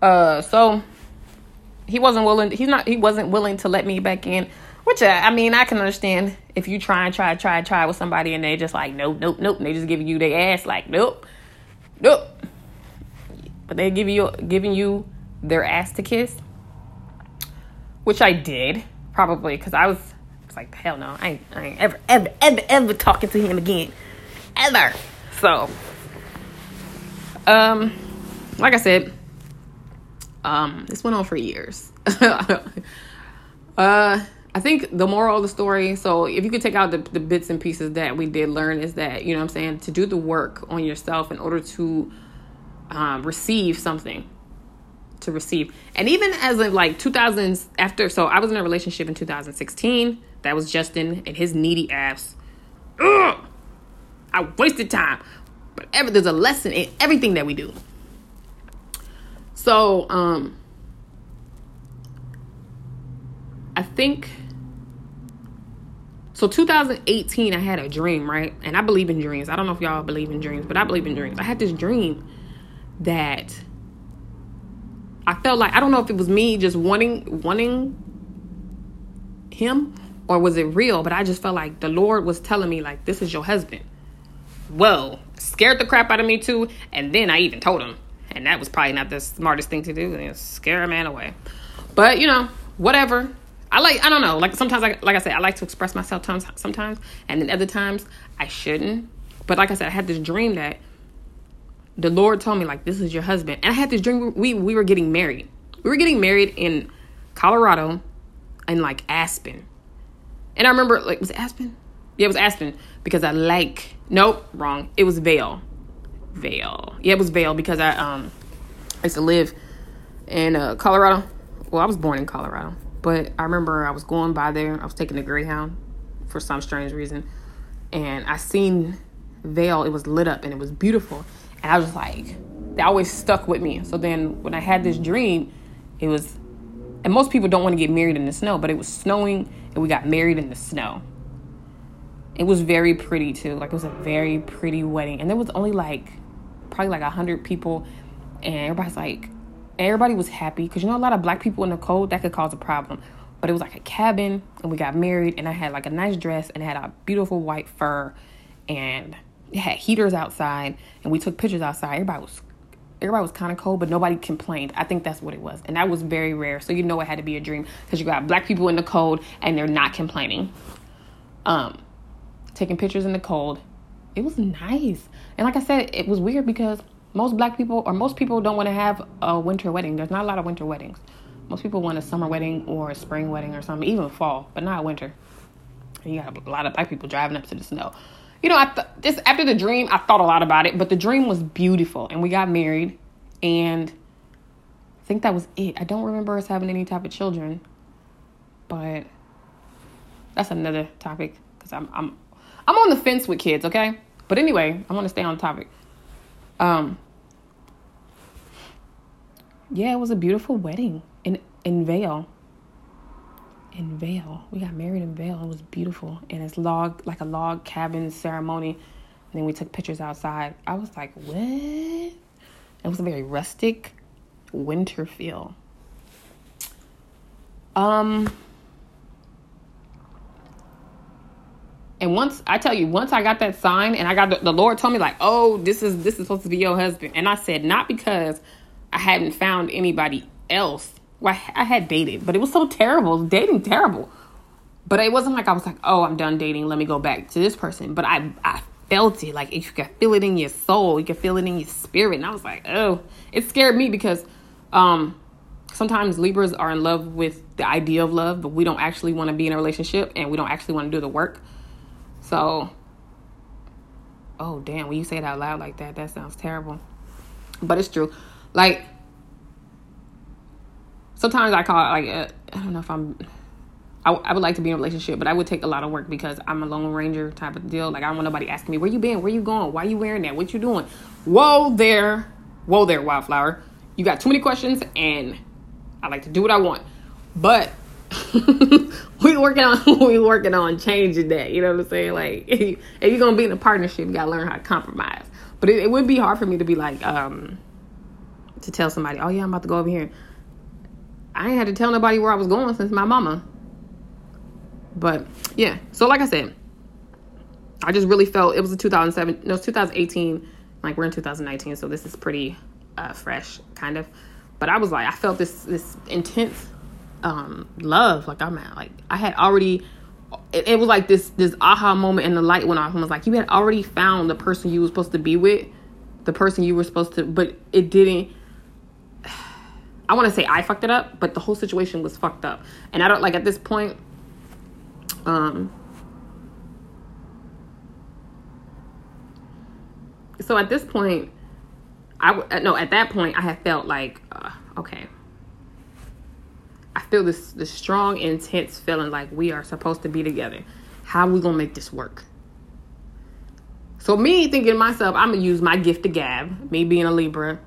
Uh, so he wasn't willing. He's not. He wasn't willing to let me back in. Which uh, I mean, I can understand if you try and try, try, and try with somebody and they just like nope, nope, nope. And they just giving you their ass like nope, nope. But they give you giving you their ass to kiss, which I did probably because I was, was like hell no, I ain't, I ain't ever, ever, ever, ever talking to him again, ever. So, um, like I said, um, this went on for years. uh, I think the moral of the story, so if you could take out the, the bits and pieces that we did learn, is that, you know I'm saying, to do the work on yourself in order to um, receive something. To receive. And even as of like 2000s, after, so I was in a relationship in 2016. That was Justin and his needy ass. Ugh! I wasted time. But ever there's a lesson in everything that we do. So, um, I think so 2018 I had a dream, right? And I believe in dreams. I don't know if y'all believe in dreams, but I believe in dreams. I had this dream that I felt like I don't know if it was me just wanting wanting him or was it real, but I just felt like the Lord was telling me like this is your husband whoa, scared the crap out of me too. And then I even told him. And that was probably not the smartest thing to do. And scare a man away. But, you know, whatever. I like, I don't know. Like sometimes, I, like I said, I like to express myself times sometimes. And then other times, I shouldn't. But like I said, I had this dream that the Lord told me, like, this is your husband. And I had this dream, we, we were getting married. We were getting married in Colorado and like Aspen. And I remember, like, was it Aspen? Yeah, it was Aspen because I like. Nope, wrong. It was Vail. Vail. Yeah, it was Vail because I um I used to live in uh, Colorado. Well, I was born in Colorado, but I remember I was going by there. I was taking the Greyhound for some strange reason, and I seen Vail. It was lit up and it was beautiful, and I was like, that always stuck with me. So then when I had this dream, it was, and most people don't want to get married in the snow, but it was snowing and we got married in the snow. It was very pretty too. Like it was a very pretty wedding, and there was only like probably like a hundred people, and everybody's like, everybody was happy because you know a lot of black people in the cold that could cause a problem. But it was like a cabin, and we got married, and I had like a nice dress, and it had a beautiful white fur, and it had heaters outside, and we took pictures outside. Everybody was everybody was kind of cold, but nobody complained. I think that's what it was. And that was very rare. So you know it had to be a dream because you got black people in the cold and they're not complaining. Um, taking pictures in the cold. It was nice. And like I said, it was weird because most black people or most people don't want to have a winter wedding. There's not a lot of winter weddings. Most people want a summer wedding or a spring wedding or something, even fall, but not winter. And you got a lot of black people driving up to the snow you know, I th- just after the dream, I thought a lot about it, but the dream was beautiful, and we got married, and I think that was it. I don't remember us having any type of children, but that's another topic because I'm I'm I'm on the fence with kids. Okay, but anyway, I want to stay on topic. Um, yeah, it was a beautiful wedding in in Vail in Vail. We got married in Vail. It was beautiful. And it's log like a log cabin ceremony. And then we took pictures outside. I was like, what? It was a very rustic winter feel. Um and once I tell you, once I got that sign and I got the, the Lord told me like, oh, this is this is supposed to be your husband. And I said, not because I hadn't found anybody else well, I had dated, but it was so terrible. Dating terrible. But it wasn't like I was like, oh, I'm done dating. Let me go back to this person. But I, I felt it. Like you could feel it in your soul. You could feel it in your spirit. And I was like, oh, it scared me because um, sometimes Libras are in love with the idea of love, but we don't actually want to be in a relationship and we don't actually want to do the work. So, oh, damn, when you say it out loud like that, that sounds terrible. But it's true. Like, sometimes I call it like uh, I don't know if I'm. I, I would like to be in a relationship, but I would take a lot of work because I'm a lone ranger type of deal. Like I don't want nobody asking me where you been, where you going, why you wearing that, what you doing. Whoa there, whoa there, wildflower. You got too many questions, and I like to do what I want. But we working on we working on changing that. You know what I'm saying? Like if, you, you're gonna be in a partnership, you gotta learn how to compromise. But it, it would be hard for me to be like um to tell somebody, oh yeah, I'm about to go over here I ain't had to tell nobody where I was going since my mama. But yeah, so like I said, I just really felt it was a 2007, no, 2018. Like we're in 2019, so this is pretty uh, fresh, kind of. But I was like, I felt this this intense um, love. Like I'm at, like I had already. It, it was like this this aha moment, and the light went off, and was like, you had already found the person you were supposed to be with, the person you were supposed to, but it didn't I want to say I fucked it up, but the whole situation was fucked up. And I don't like at this point, um, so at this point, I w- uh, no, at that point, I have felt like, uh, okay, I feel this this strong, intense feeling like we are supposed to be together. How are we gonna make this work? So me thinking myself, I'm gonna use my gift of gab, me being a Libra,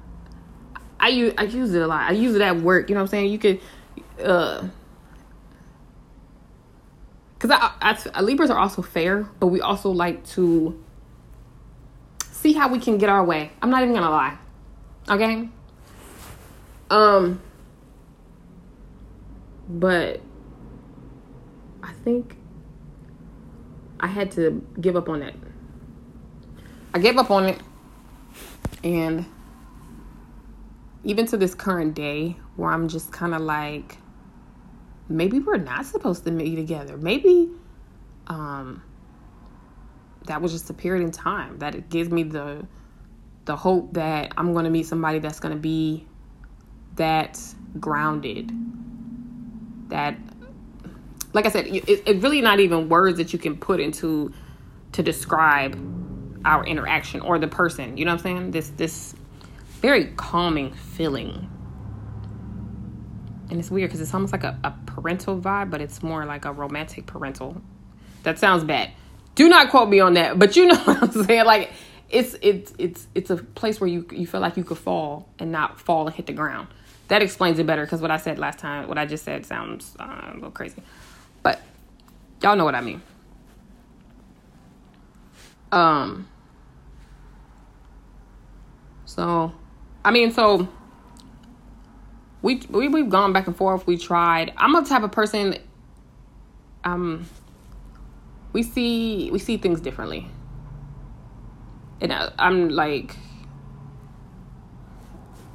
I use I use it a lot. I use it at work. You know what I'm saying? You could, uh, because I, I, Libras are also fair, but we also like to see how we can get our way. I'm not even gonna lie. Okay. Um. But I think I had to give up on it. I gave up on it, and even to this current day where I'm just kind of like maybe we're not supposed to be together. Maybe um that was just a period in time that it gives me the the hope that I'm going to meet somebody that's going to be that grounded. That like I said, it's it really not even words that you can put into to describe our interaction or the person. You know what I'm saying? This this very calming feeling. And it's weird because it's almost like a, a parental vibe, but it's more like a romantic parental. That sounds bad. Do not quote me on that, but you know what I'm saying. Like it's it's it's it's a place where you you feel like you could fall and not fall and hit the ground. That explains it better because what I said last time, what I just said, sounds uh, a little crazy, but y'all know what I mean. Um. So, I mean, so we, we we've gone back and forth. We tried. I'm a type of person. Um. We see we see things differently and I'm like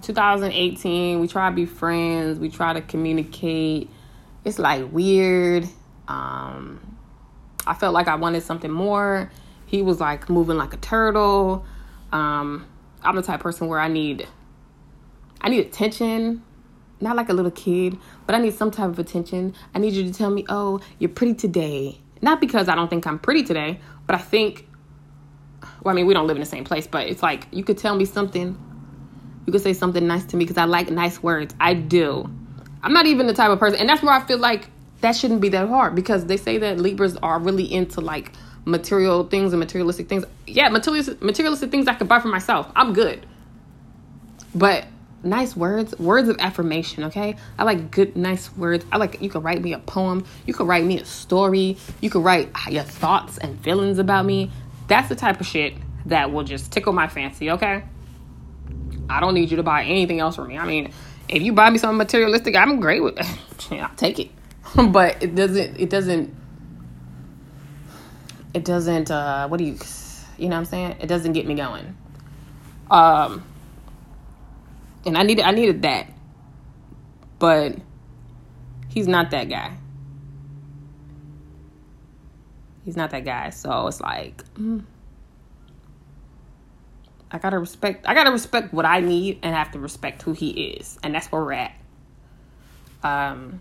2018 we try to be friends we try to communicate. It's like weird. Um i felt like i wanted something more. He was like moving like a turtle. Um i'm the type person where i need i need attention. Not like a little kid but i need some type of attention. I need you to tell me oh you're pretty today. Not because i don't think i'm pretty today but i think well, I mean, we don't live in the same place, but it's like you could tell me something. You could say something nice to me because I like nice words. I do. I'm not even the type of person, and that's where I feel like that shouldn't be that hard because they say that Libras are really into like material things and materialistic things. Yeah, materialistic, materialistic things I could buy for myself. I'm good. But nice words, words of affirmation, okay? I like good, nice words. I like, you could write me a poem. You could write me a story. You could write your thoughts and feelings about me. That's the type of shit that will just tickle my fancy, okay? I don't need you to buy anything else for me. I mean, if you buy me something materialistic, I'm great with it. I'll take it. but it doesn't it doesn't it doesn't uh what do you you know what I'm saying? It doesn't get me going. Um and I needed I needed that. But he's not that guy. He's not that guy. So it's like, mm, I gotta respect. I gotta respect what I need and have to respect who he is, and that's where we're at. Um,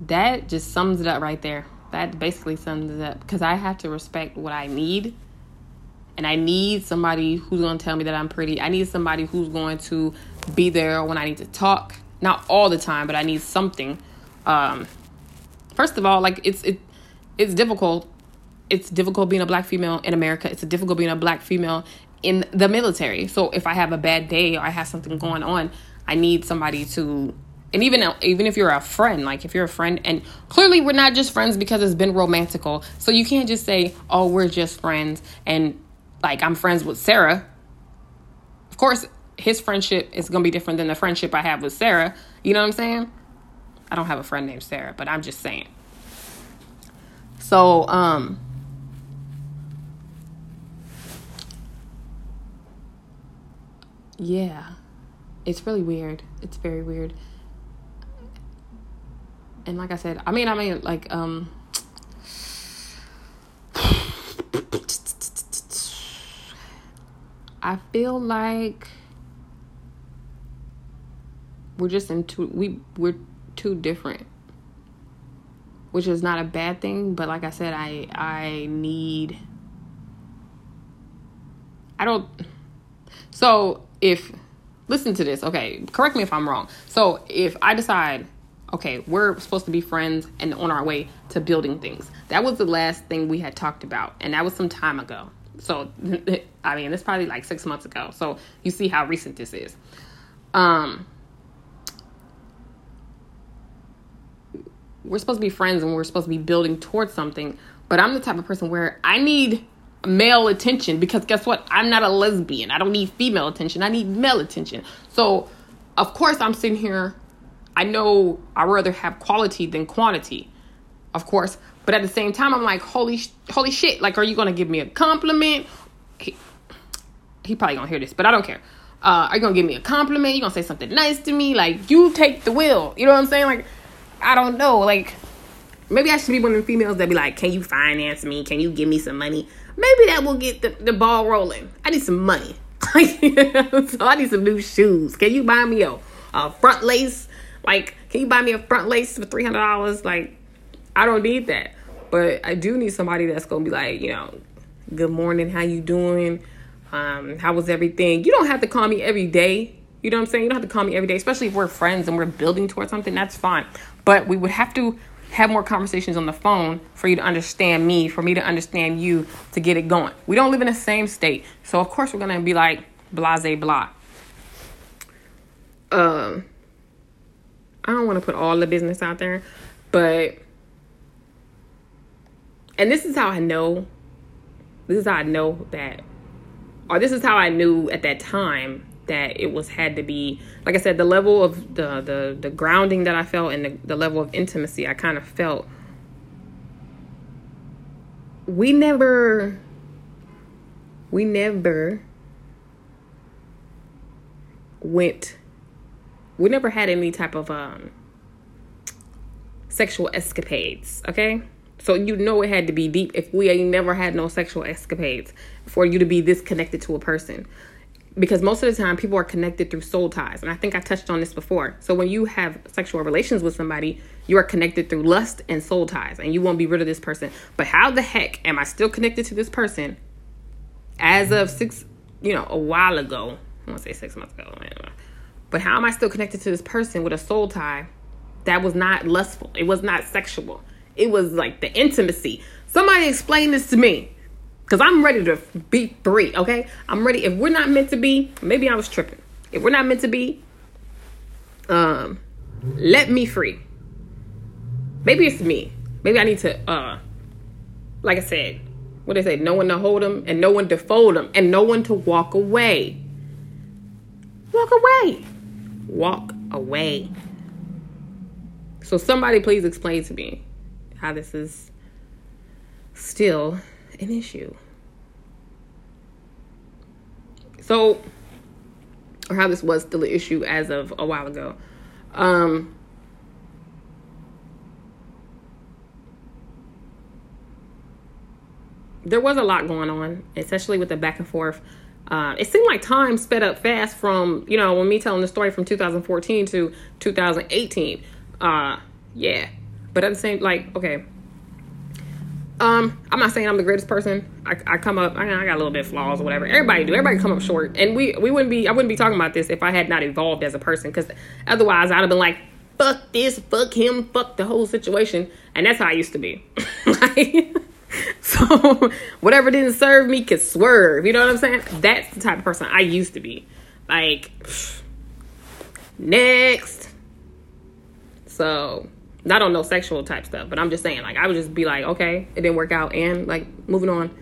that just sums it up right there. That basically sums it up because I have to respect what I need, and I need somebody who's gonna tell me that I'm pretty. I need somebody who's going to be there when I need to talk. Not all the time, but I need something. Um, first of all, like it's it it's difficult. It's difficult being a black female in America. It's difficult being a black female in the military. So if I have a bad day or I have something going on, I need somebody to and even even if you're a friend, like if you're a friend and clearly we're not just friends because it's been romantical. So you can't just say, "Oh, we're just friends." And like I'm friends with Sarah. Of course, his friendship is going to be different than the friendship I have with Sarah. You know what I'm saying? I don't have a friend named Sarah, but I'm just saying. So, um, yeah, it's really weird. It's very weird. And like I said, I mean, I mean, like, um, I feel like we're just in two, we, we're too different which is not a bad thing but like i said i i need i don't so if listen to this okay correct me if i'm wrong. So if i decide okay we're supposed to be friends and on our way to building things. That was the last thing we had talked about and that was some time ago. So i mean it's probably like six months ago. So you see how recent this is. Um we're supposed to be friends and we're supposed to be building towards something. But I'm the type of person where I need male attention because guess what? I'm not a lesbian. I don't need female attention. I need male attention. So, of course, I'm sitting here. I know I rather have quality than quantity, of course. But at the same time, I'm like, holy, holy shit! Like, are you gonna give me a compliment? He, he probably gonna hear this, but I don't care. Uh, are you gonna give me a compliment? You gonna say something nice to me? Like, you take the wheel. You know what I'm saying? Like, I don't know. Like, maybe I should be one of the females that be like, "Can you finance me? Can you give me some money?" Maybe that will get the, the ball rolling. I need some money. so I need some new shoes. Can you buy me a, a front lace? Like, can you buy me a front lace for three hundred dollars? Like, I don't need that. But I do need somebody that's gonna be like, you know, good morning, how you doing? Um, how was everything? You don't have to call me every day. You know what I'm saying? You don't have to call me every day, especially if we're friends and we're building towards something. That's fine. But we would have to have more conversations on the phone for you to understand me, for me to understand you, to get it going. We don't live in the same state, so of course we're gonna be like blase blah. Um, I don't want to put all the business out there, but and this is how I know. This is how I know that, or this is how I knew at that time that it was had to be like I said, the level of the the the grounding that I felt and the, the level of intimacy I kind of felt. We never we never went we never had any type of um sexual escapades, okay? So you know it had to be deep if we ain't never had no sexual escapades for you to be this connected to a person because most of the time people are connected through soul ties. And i think i touched on this before. So when you have sexual relations with somebody you are connected through lust and soul ties and you won't be rid of this person. But how the heck am i still connected to this person as of six you know a while ago? I want to say six months ago but how am i still connected to this person with a soul tie that was not lustful? It was not sexual. It was like the intimacy. Somebody explain this to me Cause I'm ready to be free, okay? I'm ready. If we're not meant to be, maybe I was tripping. If we're not meant to be, um, let me free. Maybe it's me. Maybe I need to, uh, like I said, what they say, no one to hold them and no one to fold them and no one to walk away. Walk away. Walk away. So somebody please explain to me how this is still an issue. So, or how this was still an issue as of a while ago. Um, there was a lot going on, especially with the back and forth. Uh, it seemed like time sped up fast from, you know, when me telling the story from 2014 to 2018. Uh, yeah. But at the same, like, okay, um, I'm not saying I'm the greatest person. I, I come up, I, I, got a little bit flaws or whatever. Everybody do. Everybody come up short, and we we wouldn't be. I wouldn't be talking about this if I had not evolved as a person. Because otherwise, I'd have been like, fuck this, fuck him, fuck the whole situation. And that's how I used to be. like, so whatever didn't serve me could swerve. You know what I'm saying? That's the type of person I used to be. Like, next. So not on no sexual type stuff, but I'm just saying, like, I would just be like, okay, it didn't work out, and like moving on.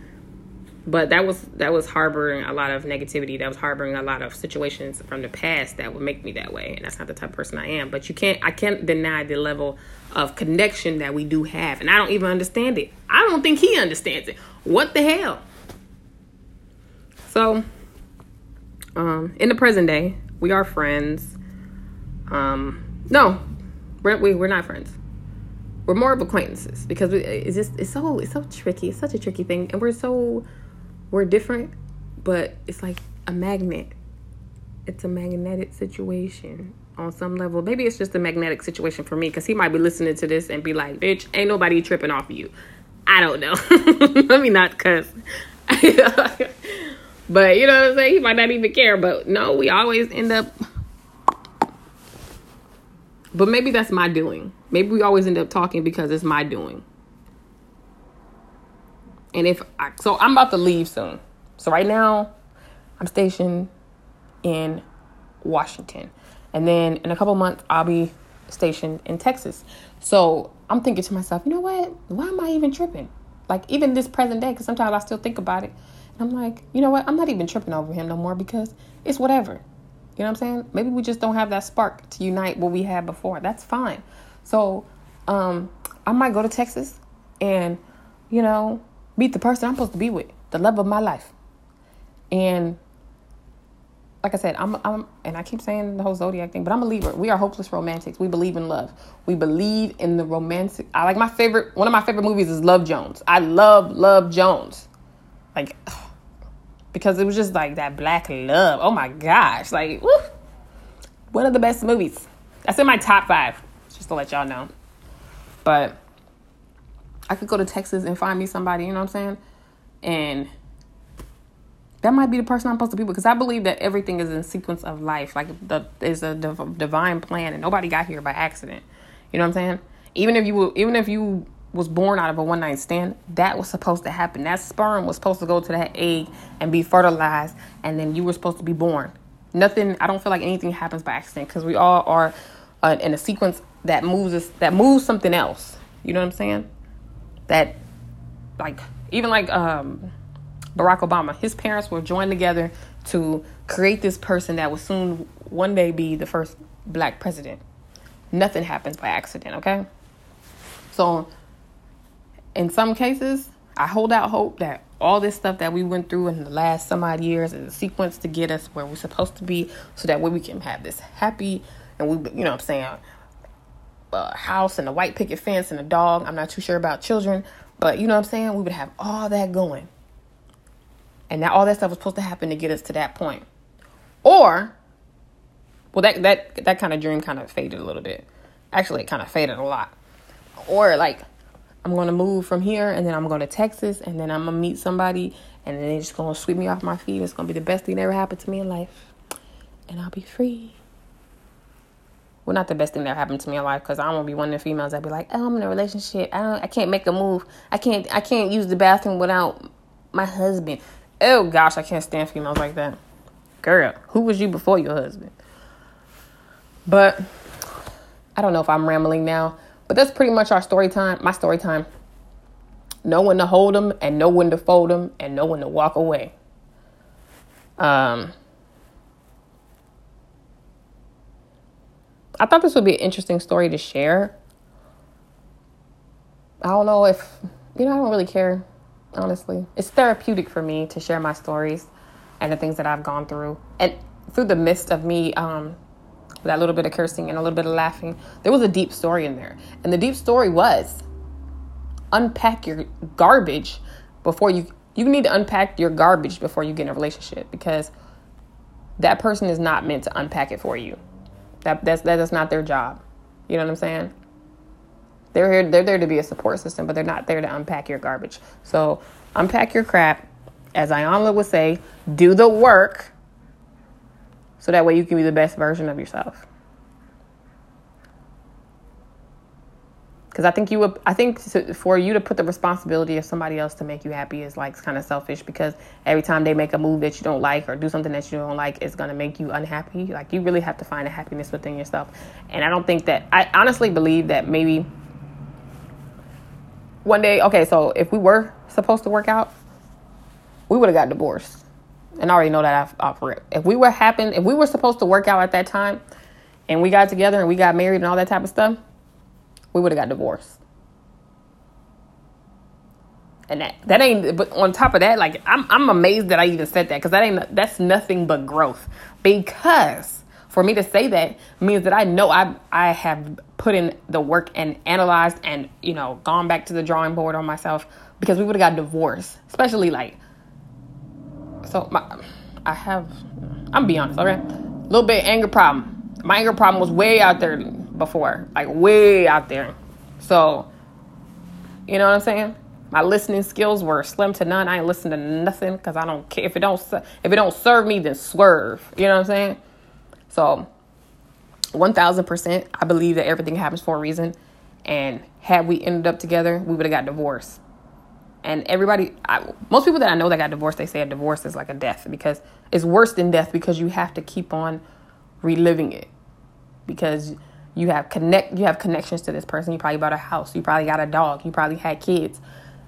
But that was that was harboring a lot of negativity. That was harboring a lot of situations from the past that would make me that way, and that's not the type of person I am. But you can't, I can't deny the level of connection that we do have, and I don't even understand it. I don't think he understands it. What the hell? So, um, in the present day, we are friends. Um, no, we're, we, we're not friends. We're more of acquaintances because we, it's just it's so it's so tricky. It's such a tricky thing, and we're so we're different, but it's like a magnet. It's a magnetic situation on some level. Maybe it's just a magnetic situation for me because he might be listening to this and be like, "Bitch, ain't nobody tripping off of you." I don't know. Let me not cuss. but you know what I'm saying? He might not even care. But no, we always end up but maybe that's my doing. Maybe we always end up talking because it's my doing. And if I, so, I'm about to leave soon. So right now, I'm stationed in Washington, and then in a couple months, I'll be stationed in Texas. So I'm thinking to myself, you know what? Why am I even tripping? Like even this present day, because sometimes I still think about it, and I'm like, you know what? I'm not even tripping over him no more because it's whatever. You know what I'm saying? Maybe we just don't have that spark to unite what we had before. That's fine. So, um, I might go to Texas and, you know, meet the person I'm supposed to be with, the love of my life. And like I said, I'm, I'm, and I keep saying the whole zodiac thing, but I'm a Libra. We are hopeless romantics. We believe in love. We believe in the romantic. I like my favorite. One of my favorite movies is Love Jones. I love Love Jones. Like, because it was just like that black love. Oh my gosh, like woo, one of the best movies. That's in my top five, just to let y'all know. But I could go to Texas and find me somebody, you know what I'm saying? And that might be the person I'm supposed to be with because I believe that everything is in sequence of life. Like the is a div- divine plan, and nobody got here by accident. You know what I'm saying? Even if you even if you was born out of a one night stand, that was supposed to happen. That sperm was supposed to go to that egg and be fertilized, and then you were supposed to be born. Nothing. I don't feel like anything happens by accident because we all are uh, in a sequence that moves us that moves something else. You know what I'm saying? That like even like um Barack Obama, his parents were joined together to create this person that will soon one day be the first black president. Nothing happens by accident, okay? So, in some cases, I hold out hope that all this stuff that we went through in the last some odd years is a sequence to get us where we're supposed to be so that way we can have this happy and we, you know what I'm saying, a house and a white picket fence and a dog. I'm not too sure about children, but you know what I'm saying? We would have all that going. And now all that stuff was supposed to happen to get us to that point. Or, well, that that that kind of dream kind of faded a little bit. Actually, it kind of faded a lot. Or like, I'm gonna move from here, and then I'm going to Texas, and then I'm gonna meet somebody, and then they're just gonna sweep me off my feet. It's gonna be the best thing that ever happened to me in life, and I'll be free. Well, not the best thing that happened to me in life, because I won't be one of the females that be like, "Oh, I'm in a relationship. I don't. I can't make a move. I can't. I can't use the bathroom without my husband." Oh gosh, I can't stand females like that. Girl, who was you before your husband? But I don't know if I'm rambling now, but that's pretty much our story time. My story time. Know when to hold them and know when to fold them and know when to walk away. Um, I thought this would be an interesting story to share. I don't know if, you know, I don't really care honestly. It's therapeutic for me to share my stories and the things that I've gone through. And through the midst of me, um, that little bit of cursing and a little bit of laughing, there was a deep story in there. And the deep story was unpack your garbage before you you need to unpack your garbage before you get in a relationship because that person is not meant to unpack it for you. That that's that is not their job. You know what I'm saying? They're here. They're there to be a support system, but they're not there to unpack your garbage. So unpack your crap, as Iyanla would say. Do the work, so that way you can be the best version of yourself. Because I think you would. I think to, for you to put the responsibility of somebody else to make you happy is like kind of selfish. Because every time they make a move that you don't like or do something that you don't like, it's gonna make you unhappy. Like you really have to find a happiness within yourself. And I don't think that. I honestly believe that maybe one day, okay, so if we were supposed to work out, we would have got divorced. And I already know that rip. If we were happen, if we were supposed to work out at that time, and we got together and we got married and all that type of stuff, we would have got divorced. And that that ain't. But on top of that, like I'm I'm amazed that I even said that because that ain't that's nothing but growth. Because for me to say that means that I know I I have put in the work and analyzed and you know gone back to the drawing board on myself because we would have got divorced, especially like. So my, I have, I'm be honest, okay, a little bit anger problem. My anger problem was way out there before, like way out there. So, you know what I'm saying? My listening skills were slim to none. I ain't listen to nothing because I don't care if it don't if it don't serve me, then swerve. You know what I'm saying? So, 1000%, I believe that everything happens for a reason. And had we ended up together, we would have got divorced. And everybody, I, most people that I know that got divorced, they say a divorce is like a death because it's worse than death because you have to keep on reliving it because you have connect you have connections to this person. You probably bought a house. You probably got a dog. You probably had kids.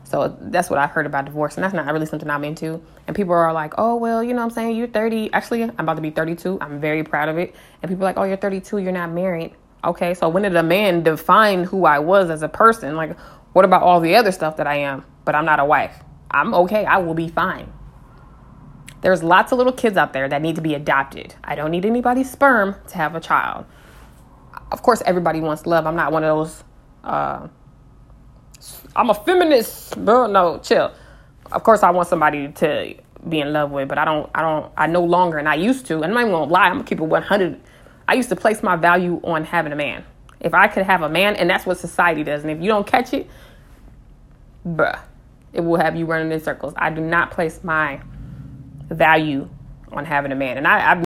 So that's what I've heard about divorce. And that's not really something I'm into. And people are like, oh, well, you know what I'm saying? You're 30. Actually, I'm about to be 32. I'm very proud of it. And people are like, oh, you're 32. You're not married. Okay, so when did a man define who I was as a person? Like, what about all the other stuff that I am? But I'm not a wife. I'm okay. I will be fine. There's lots of little kids out there that need to be adopted. I don't need anybody's sperm to have a child. Of course, everybody wants love. I'm not one of those. Uh, I'm a feminist, bro. No, chill. Of course, I want somebody to be in love with, but I don't. I don't. I no longer, and I used to. And I'm not gonna lie. I'm gonna keep it 100. I used to place my value on having a man. If I could have a man, and that's what society does. And if you don't catch it, bruh, it will have you running in circles. I do not place my value on having a man. And I, I've